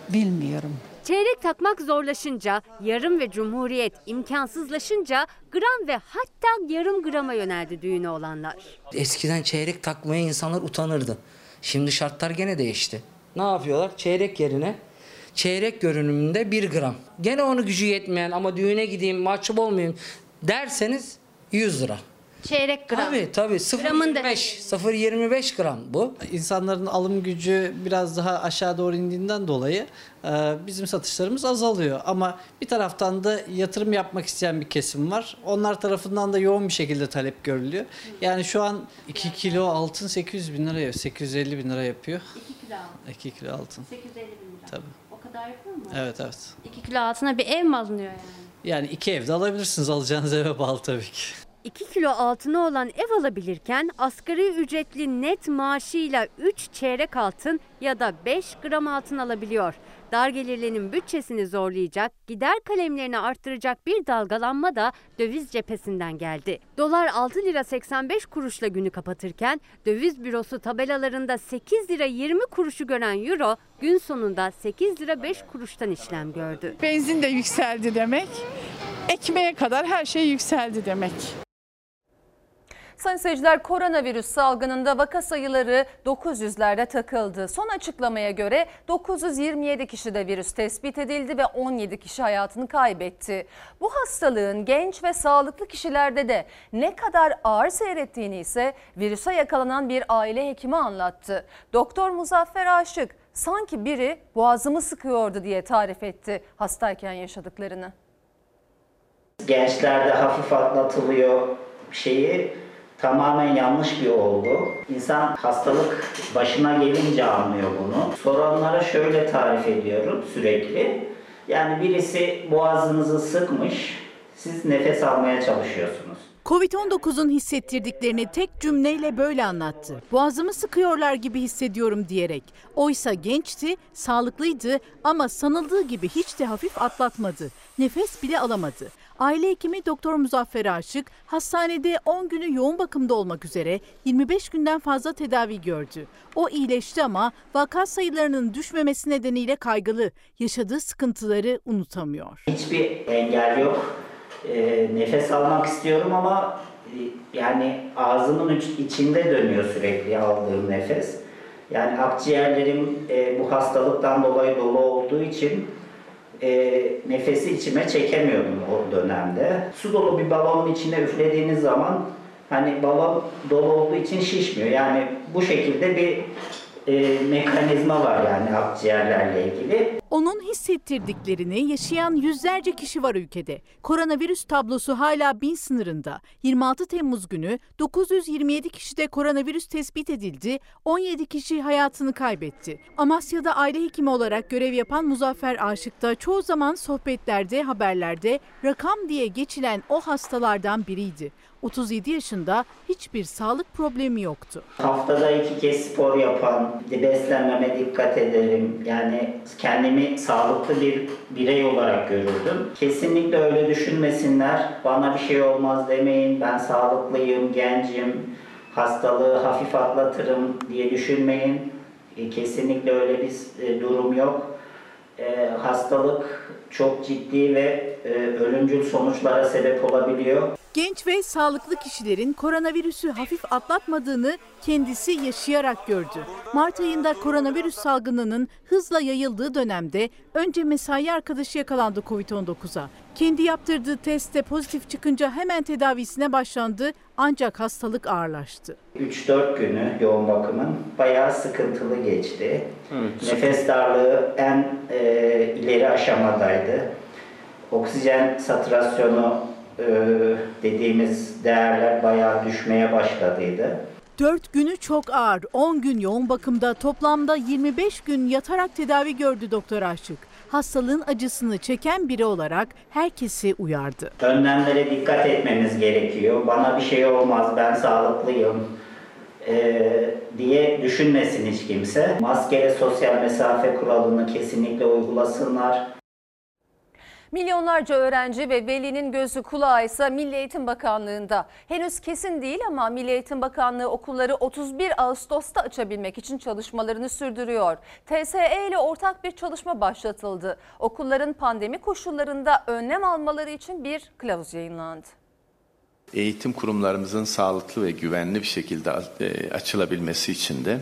Bilmiyorum. Çeyrek takmak zorlaşınca, yarım ve cumhuriyet imkansızlaşınca gram ve hatta yarım grama yöneldi düğünü olanlar. Eskiden çeyrek takmaya insanlar utanırdı. Şimdi şartlar gene değişti. Ne yapıyorlar? Çeyrek yerine çeyrek görünümünde 1 gram. Gene onu gücü yetmeyen ama düğüne gideyim mahcup olmayayım derseniz 100 lira. Çeyrek gram. Tabii tabii 0.25 0.25 gram bu. İnsanların alım gücü biraz daha aşağı doğru indiğinden dolayı e, bizim satışlarımız azalıyor. Ama bir taraftan da yatırım yapmak isteyen bir kesim var. Onlar tarafından da yoğun bir şekilde talep görülüyor. Yani şu an 2 kilo altın 800 bin lira, 850 bin lira yapıyor. 2 kilo altın. 2 kilo altın. 850 bin lira. Tabii. O kadar yapıyor mu? Evet evet. 2 kilo altına bir ev mi alınıyor yani? Yani iki evde alabilirsiniz. Alacağınız eve bağlı tabii ki. 2 kilo altını olan ev alabilirken asgari ücretli net maaşıyla 3 çeyrek altın ya da 5 gram altın alabiliyor. Dar gelirlinin bütçesini zorlayacak, gider kalemlerini arttıracak bir dalgalanma da döviz cephesinden geldi. Dolar 6 lira 85 kuruşla günü kapatırken döviz bürosu tabelalarında 8 lira 20 kuruşu gören euro gün sonunda 8 lira 5 kuruştan işlem gördü. Benzin de yükseldi demek. Ekmeğe kadar her şey yükseldi demek. Sayın seyirciler koronavirüs salgınında vaka sayıları 900'lerde takıldı. Son açıklamaya göre 927 kişide virüs tespit edildi ve 17 kişi hayatını kaybetti. Bu hastalığın genç ve sağlıklı kişilerde de ne kadar ağır seyrettiğini ise virüse yakalanan bir aile hekimi anlattı. Doktor Muzaffer Aşık sanki biri boğazımı sıkıyordu diye tarif etti hastayken yaşadıklarını. Gençlerde hafif atlatılıyor şeyi tamamen yanlış bir olgu. İnsan hastalık başına gelince anlıyor bunu. Soranlara şöyle tarif ediyorum sürekli. Yani birisi boğazınızı sıkmış, siz nefes almaya çalışıyorsunuz. Covid-19'un hissettirdiklerini tek cümleyle böyle anlattı. Boğazımı sıkıyorlar gibi hissediyorum diyerek. Oysa gençti, sağlıklıydı ama sanıldığı gibi hiç de hafif atlatmadı. Nefes bile alamadı. Aile hekimi Doktor Muzaffer Aşık hastanede 10 günü yoğun bakımda olmak üzere 25 günden fazla tedavi gördü. O iyileşti ama vaka sayılarının düşmemesi nedeniyle kaygılı. Yaşadığı sıkıntıları unutamıyor. Hiçbir engel yok. E, nefes almak istiyorum ama e, yani ağzımın içinde dönüyor sürekli aldığım nefes. Yani akciğerlerim e, bu hastalıktan dolayı dolu olduğu için e, nefesi içime çekemiyordum o dönemde. Su dolu bir balonun içine üflediğiniz zaman hani balon dolu olduğu için şişmiyor. Yani bu şekilde bir e, mekanizma var yani akciğerlerle ilgili. Onun hissettirdiklerini yaşayan yüzlerce kişi var ülkede. Koronavirüs tablosu hala bin sınırında. 26 Temmuz günü 927 kişide koronavirüs tespit edildi, 17 kişi hayatını kaybetti. Amasya'da aile hekimi olarak görev yapan Muzaffer Aşık da çoğu zaman sohbetlerde, haberlerde rakam diye geçilen o hastalardan biriydi. 37 yaşında hiçbir sağlık problemi yoktu. Haftada iki kez spor yapan, beslenmeme dikkat ederim. Yani kendimi sağlıklı bir birey olarak görürdüm. Kesinlikle öyle düşünmesinler. Bana bir şey olmaz demeyin. Ben sağlıklıyım, gencim, hastalığı hafif atlatırım diye düşünmeyin. E, kesinlikle öyle bir e, durum yok. E, hastalık çok ciddi ve ölümcül sonuçlara sebep olabiliyor. Genç ve sağlıklı kişilerin koronavirüsü hafif atlatmadığını kendisi yaşayarak gördü. Mart ayında koronavirüs salgınının hızla yayıldığı dönemde önce mesai arkadaşı yakalandı Covid-19'a. Kendi yaptırdığı testte pozitif çıkınca hemen tedavisine başlandı ancak hastalık ağırlaştı. 3-4 günü yoğun bakımın bayağı sıkıntılı geçti. Evet. Nefes darlığı en e, ileri aşamadaydı. Oksijen satürasyonu e, dediğimiz değerler bayağı düşmeye başladıydı. 4 günü çok ağır, 10 gün yoğun bakımda toplamda 25 gün yatarak tedavi gördü Doktor Aşık. Hastalığın acısını çeken biri olarak herkesi uyardı. Önlemlere dikkat etmemiz gerekiyor. Bana bir şey olmaz, ben sağlıklıyım ee, diye düşünmesin hiç kimse. Maskeli sosyal mesafe kuralını kesinlikle uygulasınlar. Milyonlarca öğrenci ve velinin gözü kulağı ise Milli Eğitim Bakanlığı'nda. Henüz kesin değil ama Milli Eğitim Bakanlığı okulları 31 Ağustos'ta açabilmek için çalışmalarını sürdürüyor. TSE ile ortak bir çalışma başlatıldı. Okulların pandemi koşullarında önlem almaları için bir kılavuz yayınlandı eğitim kurumlarımızın sağlıklı ve güvenli bir şekilde e, açılabilmesi için de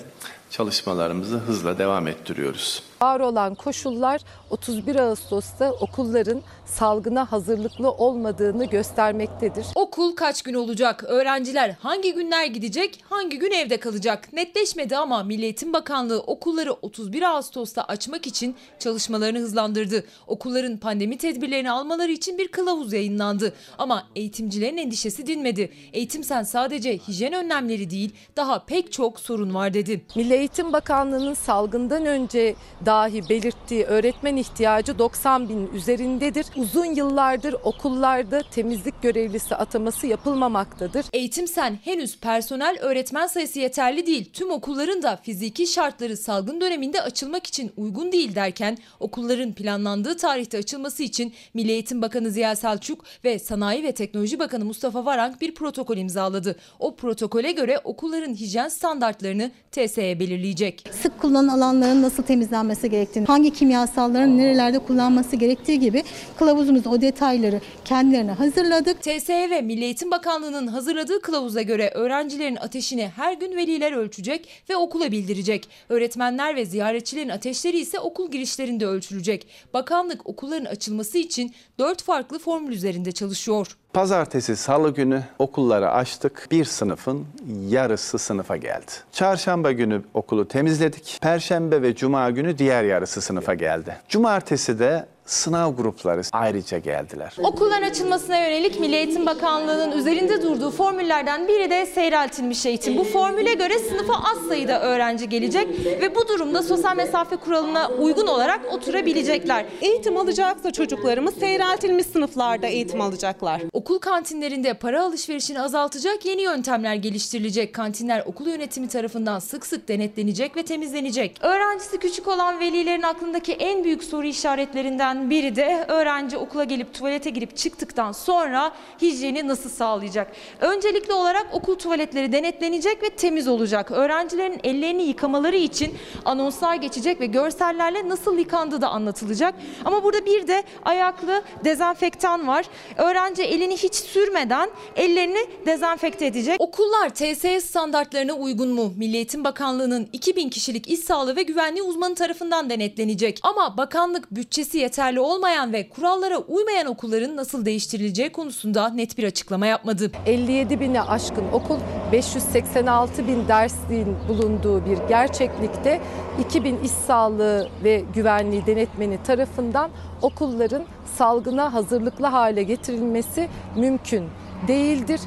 çalışmalarımızı hızla devam ettiriyoruz. Var olan koşullar 31 Ağustos'ta okulların salgına hazırlıklı olmadığını göstermektedir. Okul kaç gün olacak? Öğrenciler hangi günler gidecek, hangi gün evde kalacak? Netleşmedi ama Milli Eğitim Bakanlığı okulları 31 Ağustos'ta açmak için çalışmalarını hızlandırdı. Okulların pandemi tedbirlerini almaları için bir kılavuz yayınlandı. Ama eğitimcilerin endişesi dinmedi. Eğitim sen sadece hijyen önlemleri değil, daha pek çok sorun var dedi. Milli Eğitim Bakanlığı'nın salgından önce dahi belirttiği öğretmen ihtiyacı 90 bin üzerindedir. Uzun yıllardır okullarda temizlik görevlisi ataması yapılmamaktadır. Eğitim sen henüz personel öğretmen sayısı yeterli değil. Tüm okulların da fiziki şartları salgın döneminde açılmak için uygun değil derken okulların planlandığı tarihte açılması için Milli Eğitim Bakanı Ziya Selçuk ve Sanayi ve Teknoloji Bakanı Mustafa Varank bir protokol imzaladı. O protokole göre okulların hijyen standartlarını TSE belirleyecek. Sık kullanılan alanların nasıl temizlenmesi gerektiğini, hangi kimyasalların nerelerde kullanması gerektiği gibi kılavuzumuzda o detayları kendilerine hazırladık. TSE ve Milli Eğitim Bakanlığı'nın hazırladığı kılavuza göre öğrencilerin ateşini her gün veliler ölçecek ve okula bildirecek. Öğretmenler ve ziyaretçilerin ateşleri ise okul girişlerinde ölçülecek. Bakanlık okulların açılması için 4 farklı formül üzerinde çalışıyor. Pazartesi, salı günü okulları açtık. Bir sınıfın yarısı sınıfa geldi. Çarşamba günü okulu temizledik. Perşembe ve cuma günü diğer yarısı sınıfa geldi. Cumartesi de sınav grupları ayrıca geldiler. Okulların açılmasına yönelik Milli Eğitim Bakanlığı'nın üzerinde durduğu formüllerden biri de seyreltilmiş eğitim. Bu formüle göre sınıfa az sayıda öğrenci gelecek ve bu durumda sosyal mesafe kuralına uygun olarak oturabilecekler. Eğitim alacaksa çocuklarımız seyreltilmiş sınıflarda eğitim alacaklar. Okul kantinlerinde para alışverişini azaltacak yeni yöntemler geliştirilecek. Kantinler okul yönetimi tarafından sık sık denetlenecek ve temizlenecek. Öğrencisi küçük olan velilerin aklındaki en büyük soru işaretlerinden biri de öğrenci okula gelip tuvalete girip çıktıktan sonra hijyeni nasıl sağlayacak? Öncelikli olarak okul tuvaletleri denetlenecek ve temiz olacak. Öğrencilerin ellerini yıkamaları için anonslar geçecek ve görsellerle nasıl yıkandığı da anlatılacak. Ama burada bir de ayaklı dezenfektan var. Öğrenci elini hiç sürmeden ellerini dezenfekte edecek. Okullar TSE standartlarına uygun mu? Milli Eğitim Bakanlığı'nın 2000 kişilik iş sağlığı ve güvenliği uzmanı tarafından denetlenecek. Ama bakanlık bütçesi yeterli olmayan ve kurallara uymayan okulların nasıl değiştirileceği konusunda net bir açıklama yapmadı. 57 bine aşkın okul 586 bin dersliğin bulunduğu bir gerçeklikte 2000 iş sağlığı ve güvenliği denetmeni tarafından okulların salgına hazırlıklı hale getirilmesi mümkün değildir.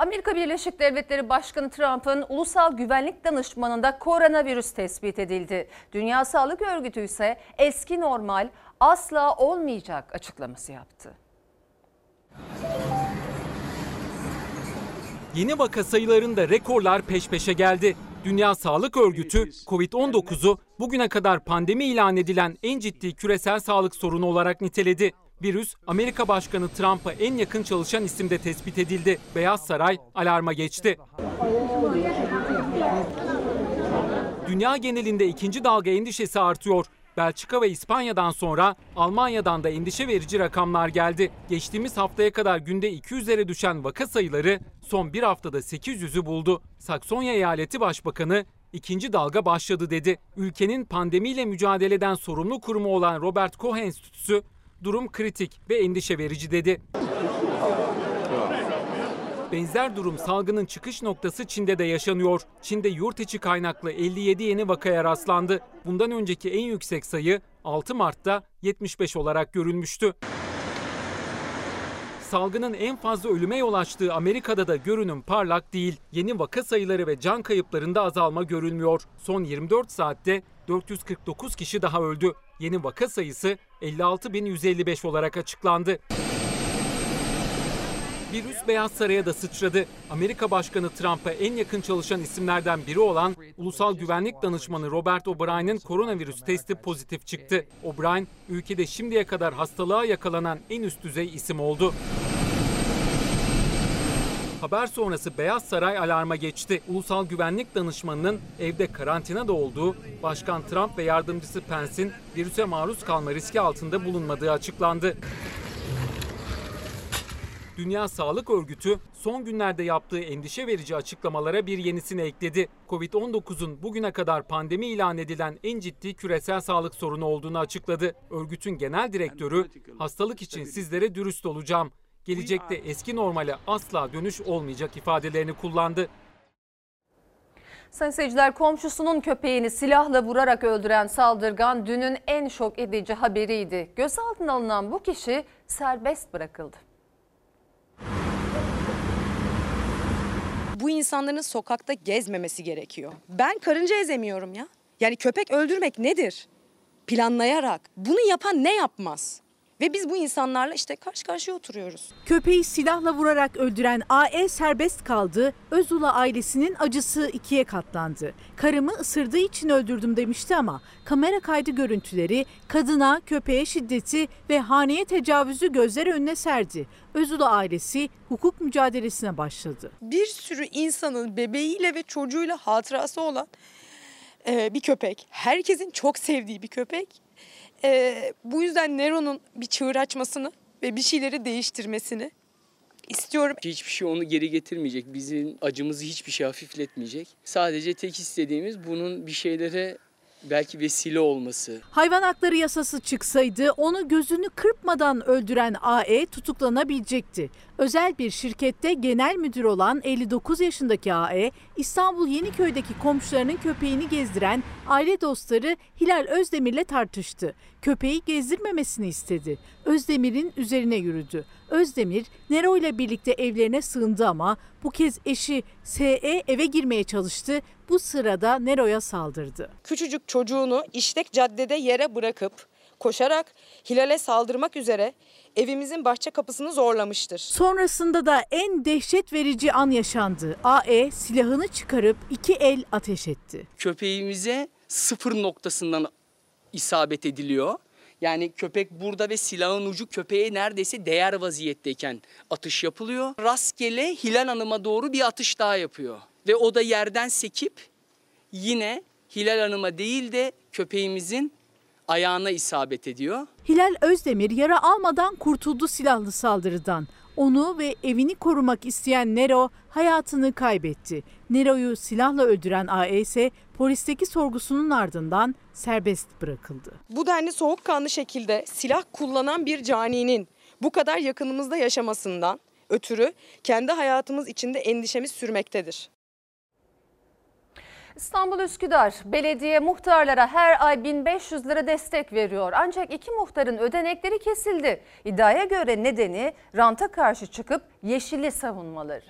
Amerika Birleşik Devletleri Başkanı Trump'ın ulusal güvenlik danışmanında koronavirüs tespit edildi. Dünya Sağlık Örgütü ise eski normal asla olmayacak açıklaması yaptı. Yeni vaka sayılarında rekorlar peş peşe geldi. Dünya Sağlık Örgütü COVID-19'u bugüne kadar pandemi ilan edilen en ciddi küresel sağlık sorunu olarak niteledi. Virüs Amerika Başkanı Trump'a en yakın çalışan isimde tespit edildi. Beyaz Saray alarma geçti. Dünya genelinde ikinci dalga endişesi artıyor. Belçika ve İspanya'dan sonra Almanya'dan da endişe verici rakamlar geldi. Geçtiğimiz haftaya kadar günde 200'lere düşen vaka sayıları son bir haftada 800'ü buldu. Saksonya Eyaleti Başbakanı ikinci dalga başladı dedi. Ülkenin pandemiyle mücadeleden sorumlu kurumu olan Robert Koch Enstitüsü durum kritik ve endişe verici dedi. Benzer durum salgının çıkış noktası Çin'de de yaşanıyor. Çin'de yurt içi kaynaklı 57 yeni vakaya rastlandı. Bundan önceki en yüksek sayı 6 Mart'ta 75 olarak görülmüştü. Salgının en fazla ölüme yol açtığı Amerika'da da görünüm parlak değil. Yeni vaka sayıları ve can kayıplarında azalma görülmüyor. Son 24 saatte 449 kişi daha öldü. Yeni vaka sayısı 56.155 olarak açıklandı. Virüs Beyaz Saray'a da sıçradı. Amerika Başkanı Trump'a en yakın çalışan isimlerden biri olan Ulusal Güvenlik Danışmanı Robert O'Brien'in koronavirüs testi pozitif çıktı. O'Brien, ülkede şimdiye kadar hastalığa yakalanan en üst düzey isim oldu. Haber sonrası Beyaz Saray alarma geçti. Ulusal Güvenlik Danışmanı'nın evde karantinada olduğu, Başkan Trump ve yardımcısı Pence'in virüse maruz kalma riski altında bulunmadığı açıklandı. Dünya Sağlık Örgütü son günlerde yaptığı endişe verici açıklamalara bir yenisini ekledi. Covid-19'un bugüne kadar pandemi ilan edilen en ciddi küresel sağlık sorunu olduğunu açıkladı. Örgütün genel direktörü hastalık için sizlere dürüst olacağım. Gelecekte eski normale asla dönüş olmayacak ifadelerini kullandı. Sayın seyirciler komşusunun köpeğini silahla vurarak öldüren saldırgan dünün en şok edici haberiydi. Gözaltına alınan bu kişi serbest bırakıldı. Bu insanların sokakta gezmemesi gerekiyor. Ben karınca ezemiyorum ya. Yani köpek öldürmek nedir? Planlayarak. Bunu yapan ne yapmaz? Ve biz bu insanlarla işte karşı karşıya oturuyoruz. Köpeği silahla vurarak öldüren AE serbest kaldı. Özula ailesinin acısı ikiye katlandı. Karımı ısırdığı için öldürdüm demişti ama kamera kaydı görüntüleri kadına, köpeğe şiddeti ve haneye tecavüzü gözler önüne serdi. Özula ailesi hukuk mücadelesine başladı. Bir sürü insanın bebeğiyle ve çocuğuyla hatırası olan bir köpek. Herkesin çok sevdiği bir köpek. E, bu yüzden Nero'nun bir çığır açmasını ve bir şeyleri değiştirmesini istiyorum. Hiçbir şey onu geri getirmeyecek. Bizim acımızı hiçbir şey hafifletmeyecek. Sadece tek istediğimiz bunun bir şeylere belki vesile olması. Hayvan hakları yasası çıksaydı onu gözünü kırpmadan öldüren AE tutuklanabilecekti. Özel bir şirkette genel müdür olan 59 yaşındaki AE, İstanbul Yeniköy'deki komşularının köpeğini gezdiren aile dostları Hilal Özdemir'le tartıştı. Köpeği gezdirmemesini istedi. Özdemir'in üzerine yürüdü. Özdemir Nero ile birlikte evlerine sığındı ama bu kez eşi SE eve girmeye çalıştı. Bu sırada Nero'ya saldırdı. Küçücük çocuğunu işlek caddede yere bırakıp koşarak Hilal'e saldırmak üzere evimizin bahçe kapısını zorlamıştır. Sonrasında da en dehşet verici an yaşandı. AE silahını çıkarıp iki el ateş etti. Köpeğimize sıfır noktasından isabet ediliyor. Yani köpek burada ve silahın ucu köpeğe neredeyse değer vaziyetteyken atış yapılıyor. Rastgele Hilal Hanım'a doğru bir atış daha yapıyor. Ve o da yerden sekip yine Hilal Hanım'a değil de köpeğimizin ayağına isabet ediyor. Hilal Özdemir yara almadan kurtuldu silahlı saldırıdan. Onu ve evini korumak isteyen Nero hayatını kaybetti. Nero'yu silahla öldüren AE ise polisteki sorgusunun ardından serbest bırakıldı. Bu denli soğukkanlı şekilde silah kullanan bir caninin bu kadar yakınımızda yaşamasından ötürü kendi hayatımız içinde endişemiz sürmektedir. İstanbul Üsküdar Belediye muhtarlara her ay 1500 lira destek veriyor. Ancak iki muhtarın ödenekleri kesildi. İddiaya göre nedeni ranta karşı çıkıp yeşili savunmaları.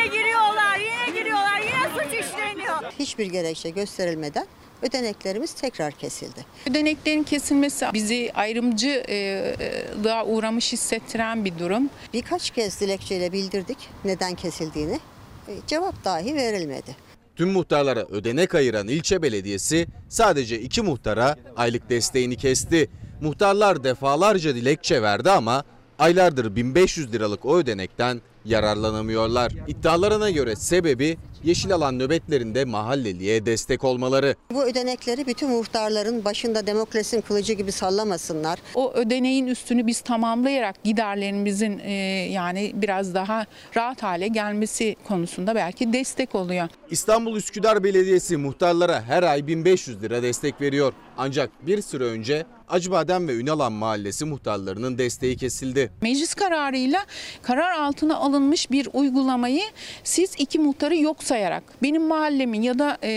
Yine giriyorlar, yine giriyorlar, yine suç işleniyor. Hiçbir gerekçe gösterilmeden ödeneklerimiz tekrar kesildi. Ödeneklerin kesilmesi bizi ayrımcılığa uğramış hissettiren bir durum. Birkaç kez dilekçeyle bildirdik neden kesildiğini. E, Cevap dahi verilmedi. Tüm muhtarlara ödenek ayıran ilçe belediyesi sadece iki muhtara aylık desteğini kesti. Muhtarlar defalarca dilekçe verdi ama aylardır 1500 liralık o ödenekten yararlanamıyorlar. İddialarına göre sebebi yeşil alan nöbetlerinde mahalleliye destek olmaları. Bu ödenekleri bütün muhtarların başında demokrasinin kılıcı gibi sallamasınlar. O ödeneğin üstünü biz tamamlayarak giderlerimizin e, yani biraz daha rahat hale gelmesi konusunda belki destek oluyor. İstanbul Üsküdar Belediyesi muhtarlara her ay 1500 lira destek veriyor. Ancak bir süre önce Acıbadem ve Ünalan Mahallesi muhtarlarının desteği kesildi. Meclis kararıyla karar altına alınmış bir uygulamayı siz iki muhtarı yok sayarak benim mahallemin ya da e,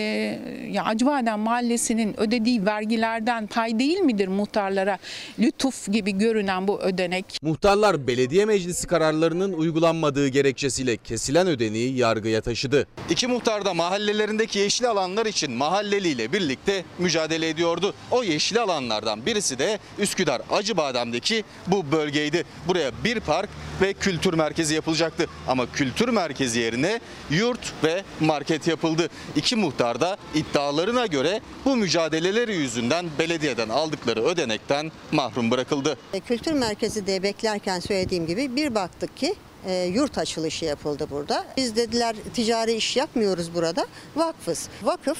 ya Acıbadem Mahallesi'nin ödediği vergilerden pay değil midir muhtarlara lütuf gibi görünen bu ödenek? Muhtarlar belediye meclisi kararlarının uygulanmadığı gerekçesiyle kesilen ödeneği yargıya taşıdı. İki muhtar da mahallelerindeki yeşil alanlar için mahalleliyle birlikte mücadele ediyordu. O yeşil alanlardan birisi de Üsküdar Acıbadem'deki bu bölgeydi. Buraya bir park ve kültür merkezi yapılacaktı. Ama kültür merkezi yerine yurt ve market yapıldı. İki muhtar da iddialarına göre bu mücadeleleri yüzünden belediyeden aldıkları ödenekten mahrum bırakıldı. E, Kültür merkezi diye beklerken söylediğim gibi bir baktık ki e, yurt açılışı yapıldı burada. Biz dediler ticari iş yapmıyoruz burada. Vakfız. Vakıf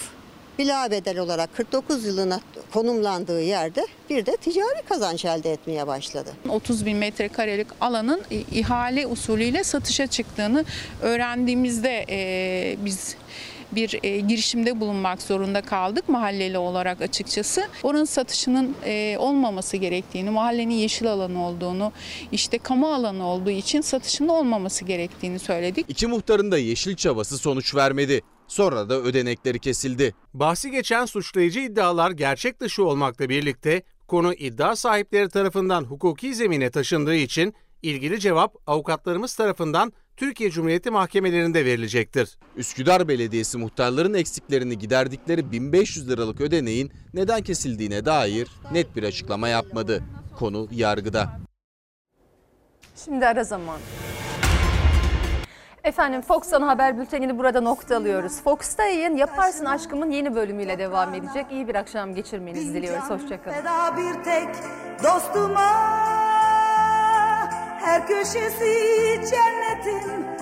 Bila bedel olarak 49 yılına konumlandığı yerde bir de ticari kazanç elde etmeye başladı. 30 bin metrekarelik alanın ihale usulüyle satışa çıktığını öğrendiğimizde e, biz bir e, girişimde bulunmak zorunda kaldık mahalleli olarak açıkçası. Oranın satışının e, olmaması gerektiğini, mahallenin yeşil alanı olduğunu, işte kamu alanı olduğu için satışının olmaması gerektiğini söyledik. İki muhtarın da yeşil çabası sonuç vermedi. Sonra da ödenekleri kesildi. Bahsi geçen suçlayıcı iddialar gerçek dışı olmakla birlikte konu iddia sahipleri tarafından hukuki zemine taşındığı için ilgili cevap avukatlarımız tarafından Türkiye Cumhuriyeti mahkemelerinde verilecektir. Üsküdar Belediyesi muhtarların eksiklerini giderdikleri 1500 liralık ödeneğin neden kesildiğine dair net bir açıklama yapmadı. Konu yargıda. Şimdi ara zaman. Efendim Fox Ana Haber Bülteni'ni burada nokta alıyoruz. Fox'ta yayın Yaparsın Aşkım'ın yeni bölümüyle devam edecek. İyi bir akşam geçirmenizi diliyoruz. Hoşçakalın. Feda bir tek dostuma Her köşesi cennetin